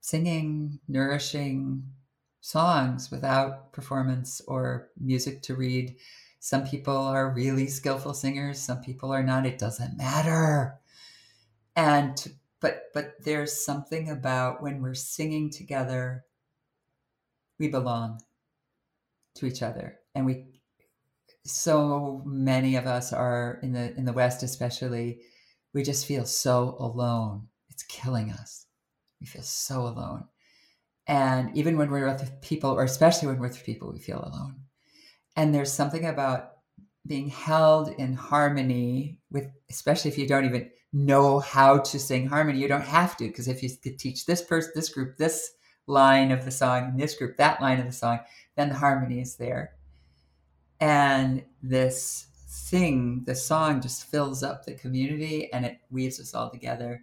singing nourishing songs without performance or music to read some people are really skillful singers, some people are not. It doesn't matter. And but but there's something about when we're singing together, we belong to each other. And we so many of us are in the in the West especially, we just feel so alone. It's killing us. We feel so alone. And even when we're with people, or especially when we're with people, we feel alone. And there's something about being held in harmony with especially if you don't even know how to sing harmony you don't have to because if you could teach this person this group this line of the song and this group that line of the song then the harmony is there. And this thing the song just fills up the community and it weaves us all together.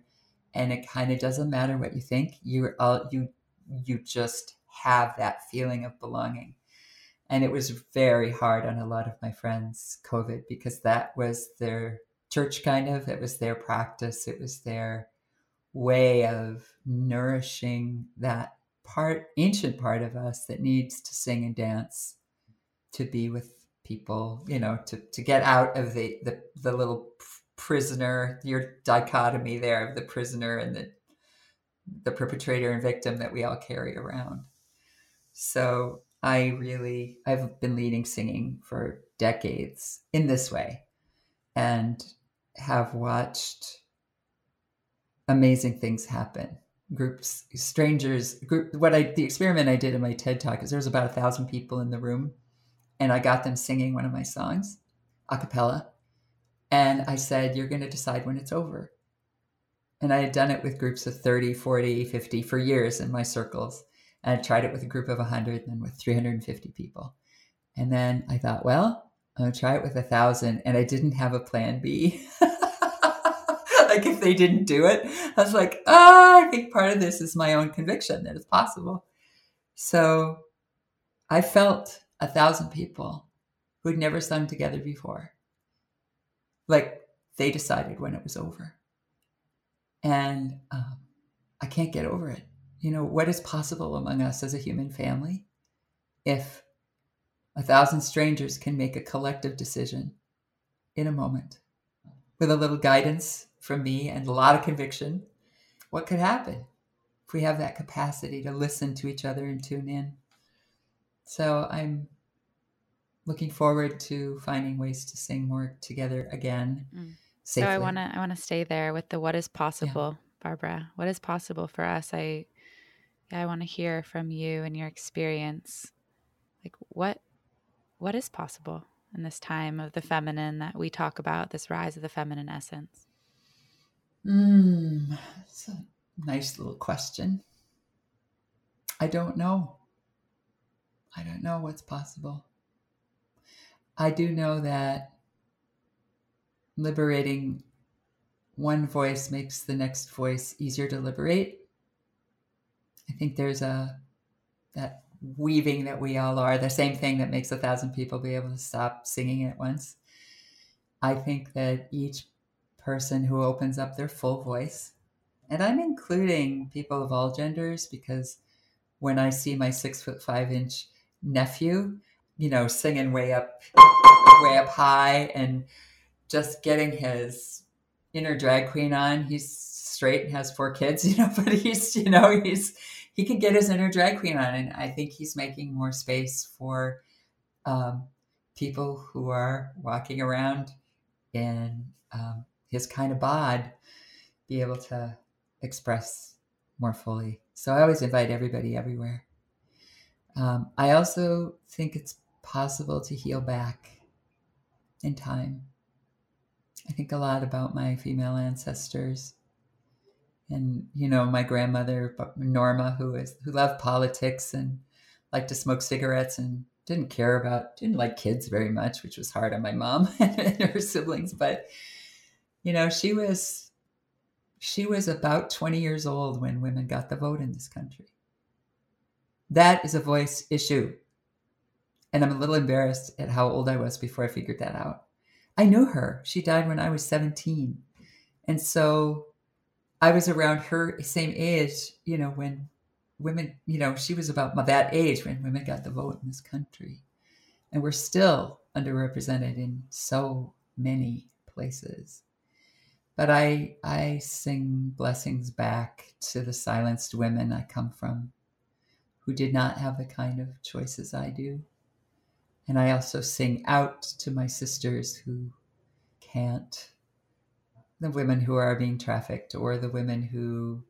And it kind of doesn't matter what you think. You're all you you just have that feeling of belonging. And it was very hard on a lot of my friends covid because that was their church kind of. It was their practice. It was their way of nourishing that part ancient part of us that needs to sing and dance to be with people you know to, to get out of the, the the little prisoner your dichotomy there of the prisoner and the the perpetrator and victim that we all carry around so I really, I've been leading singing for decades in this way and have watched amazing things happen. Groups, strangers, group, what I, the experiment I did in my TED talk is there was about a thousand people in the room and I got them singing one of my songs a cappella. And I said, You're going to decide when it's over. And I had done it with groups of 30, 40, 50 for years in my circles. And I tried it with a group of 100 and then with 350 people. And then I thought, well, going to try it with a thousand. And I didn't have a plan B. (laughs) like if they didn't do it, I was like, oh, I think part of this is my own conviction that it's possible. So I felt a thousand people who'd never sung together before. Like they decided when it was over. And um, I can't get over it. You know, what is possible among us as a human family if a thousand strangers can make a collective decision in a moment with a little guidance from me and a lot of conviction? What could happen if we have that capacity to listen to each other and tune in? So I'm looking forward to finding ways to sing more together again. Mm. So I want to I want to stay there with the what is possible, yeah. Barbara. What is possible for us? I yeah, I want to hear from you and your experience. Like what what is possible in this time of the feminine that we talk about, this rise of the feminine essence? Mm, that's a nice little question. I don't know. I don't know what's possible. I do know that liberating one voice makes the next voice easier to liberate. I think there's a that weaving that we all are, the same thing that makes a thousand people be able to stop singing at once. I think that each person who opens up their full voice, and I'm including people of all genders because when I see my six foot five inch nephew, you know, singing way up, way up high and just getting his inner drag queen on. He's straight and has four kids, (laughs) you know, but he's, you know, he's, he can get his inner drag queen on. And I think he's making more space for um, people who are walking around in um, his kind of bod be able to express more fully. So I always invite everybody everywhere. Um, I also think it's possible to heal back in time. I think a lot about my female ancestors. And you know my grandmother Norma who is who loved politics and liked to smoke cigarettes and didn't care about didn't like kids very much which was hard on my mom (laughs) and her siblings. But you know she was she was about 20 years old when women got the vote in this country. That is a voice issue. And I'm a little embarrassed at how old I was before I figured that out. I knew her. She died when I was 17. And so I was around her same age, you know, when women, you know, she was about that age when women got the vote in this country. And we're still underrepresented in so many places. But I I sing blessings back to the silenced women I come from who did not have the kind of choices I do. And I also sing out to my sisters who can't, the women who are being trafficked, or the women who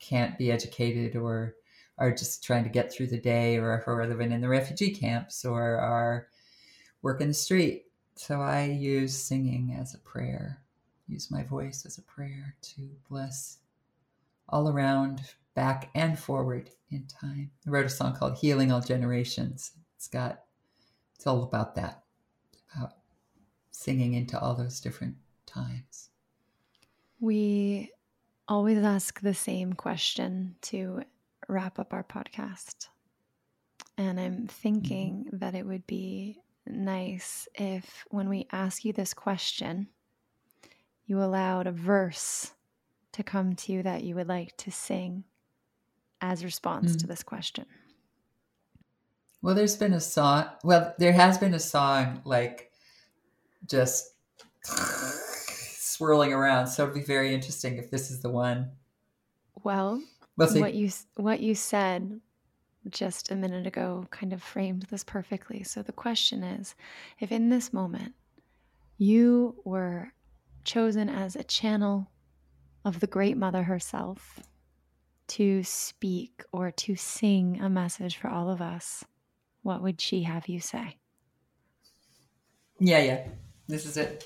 can't be educated, or are just trying to get through the day, or who are living in the refugee camps, or are working the street. So I use singing as a prayer, use my voice as a prayer to bless all around, back and forward in time. I wrote a song called Healing All Generations. It's got it's all about that, about singing into all those different times. We always ask the same question to wrap up our podcast. And I'm thinking mm-hmm. that it would be nice if, when we ask you this question, you allowed a verse to come to you that you would like to sing as response mm-hmm. to this question. Well, there's been a song. Well, there has been a song like just swirling around. So it'd be very interesting if this is the one. Well, we'll see. what you what you said just a minute ago kind of framed this perfectly. So the question is, if in this moment you were chosen as a channel of the great mother herself to speak or to sing a message for all of us, what would she have you say? Yeah, yeah. This is it.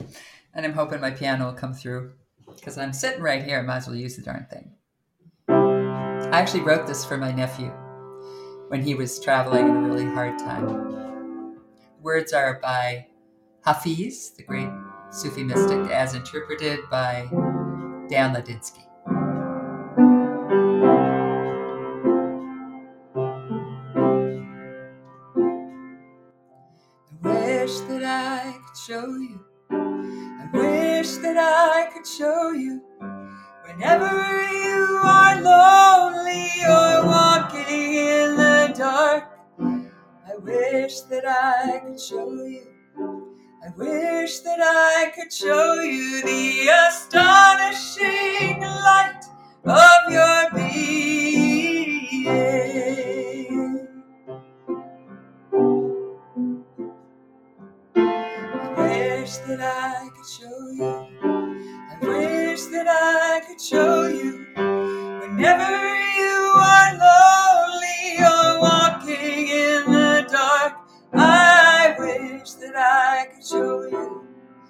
And I'm hoping my piano will come through because I'm sitting right here. I might as well use the darn thing. I actually wrote this for my nephew when he was traveling in a really hard time. Words are by Hafiz, the great Sufi mystic, as interpreted by Dan Ladinsky. Could show you. Whenever you are lonely or walking in the dark, I wish that I could show you. I wish that I could show you the astonishing light of your being. Show you. Whenever you are lonely or walking in the dark, I wish that I could show you.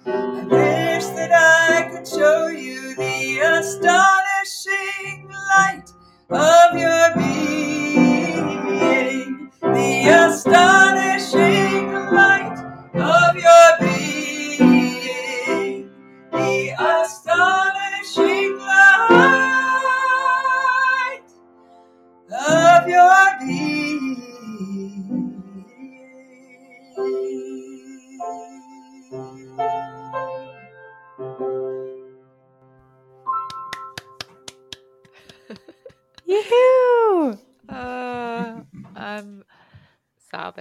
I wish that I could show you the astonishing light of your being. The astonishing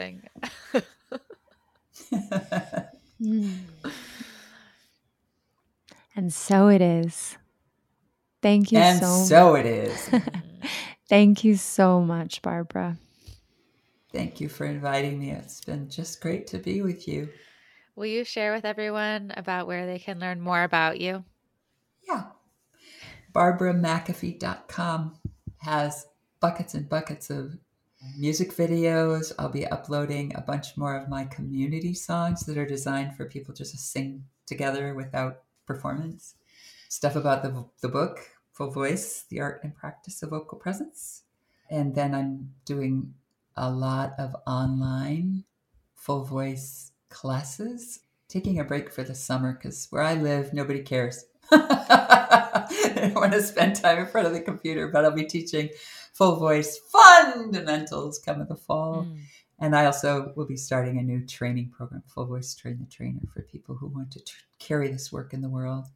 sobbing. And so it is. Thank you and so so it is. (laughs) Thank you so much, Barbara. Thank you for inviting me. It's been just great to be with you. Will you share with everyone about where they can learn more about you? Yeah. BarbaraMcAfee.com has buckets and buckets of music videos. I'll be uploading a bunch more of my community songs that are designed for people just to sing together without performance. Stuff about the, the book, Full Voice, The Art and Practice of Vocal Presence. And then I'm doing a lot of online full voice classes, taking a break for the summer because where I live, nobody cares. (laughs) I don't want to spend time in front of the computer, but I'll be teaching full voice fundamentals come in the fall. Mm. And I also will be starting a new training program, Full Voice Train the Trainer, for people who want to tr- carry this work in the world.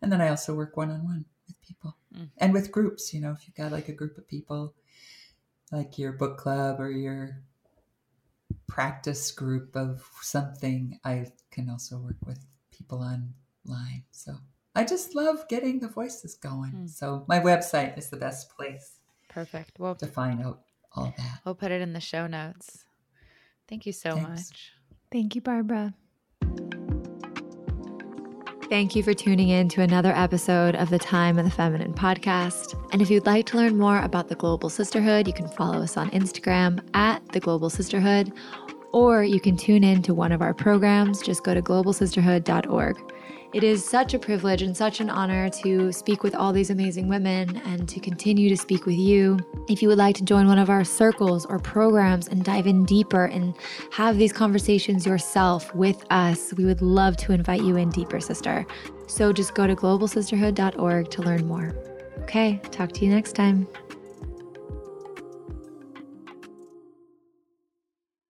And then I also work one on one with people Mm. and with groups. You know, if you've got like a group of people, like your book club or your practice group of something, I can also work with people online. So I just love getting the voices going. Mm. So my website is the best place Perfect. Well, to find out all that. we'll put it in the show notes. Thank you so Thanks. much. Thank you, Barbara. Thank you for tuning in to another episode of the Time of the Feminine podcast. And if you'd like to learn more about the Global Sisterhood, you can follow us on Instagram at the Global Sisterhood, or you can tune in to one of our programs. Just go to globalsisterhood.org. It is such a privilege and such an honor to speak with all these amazing women and to continue to speak with you. If you would like to join one of our circles or programs and dive in deeper and have these conversations yourself with us, we would love to invite you in deeper, sister. So just go to globalsisterhood.org to learn more. Okay, talk to you next time.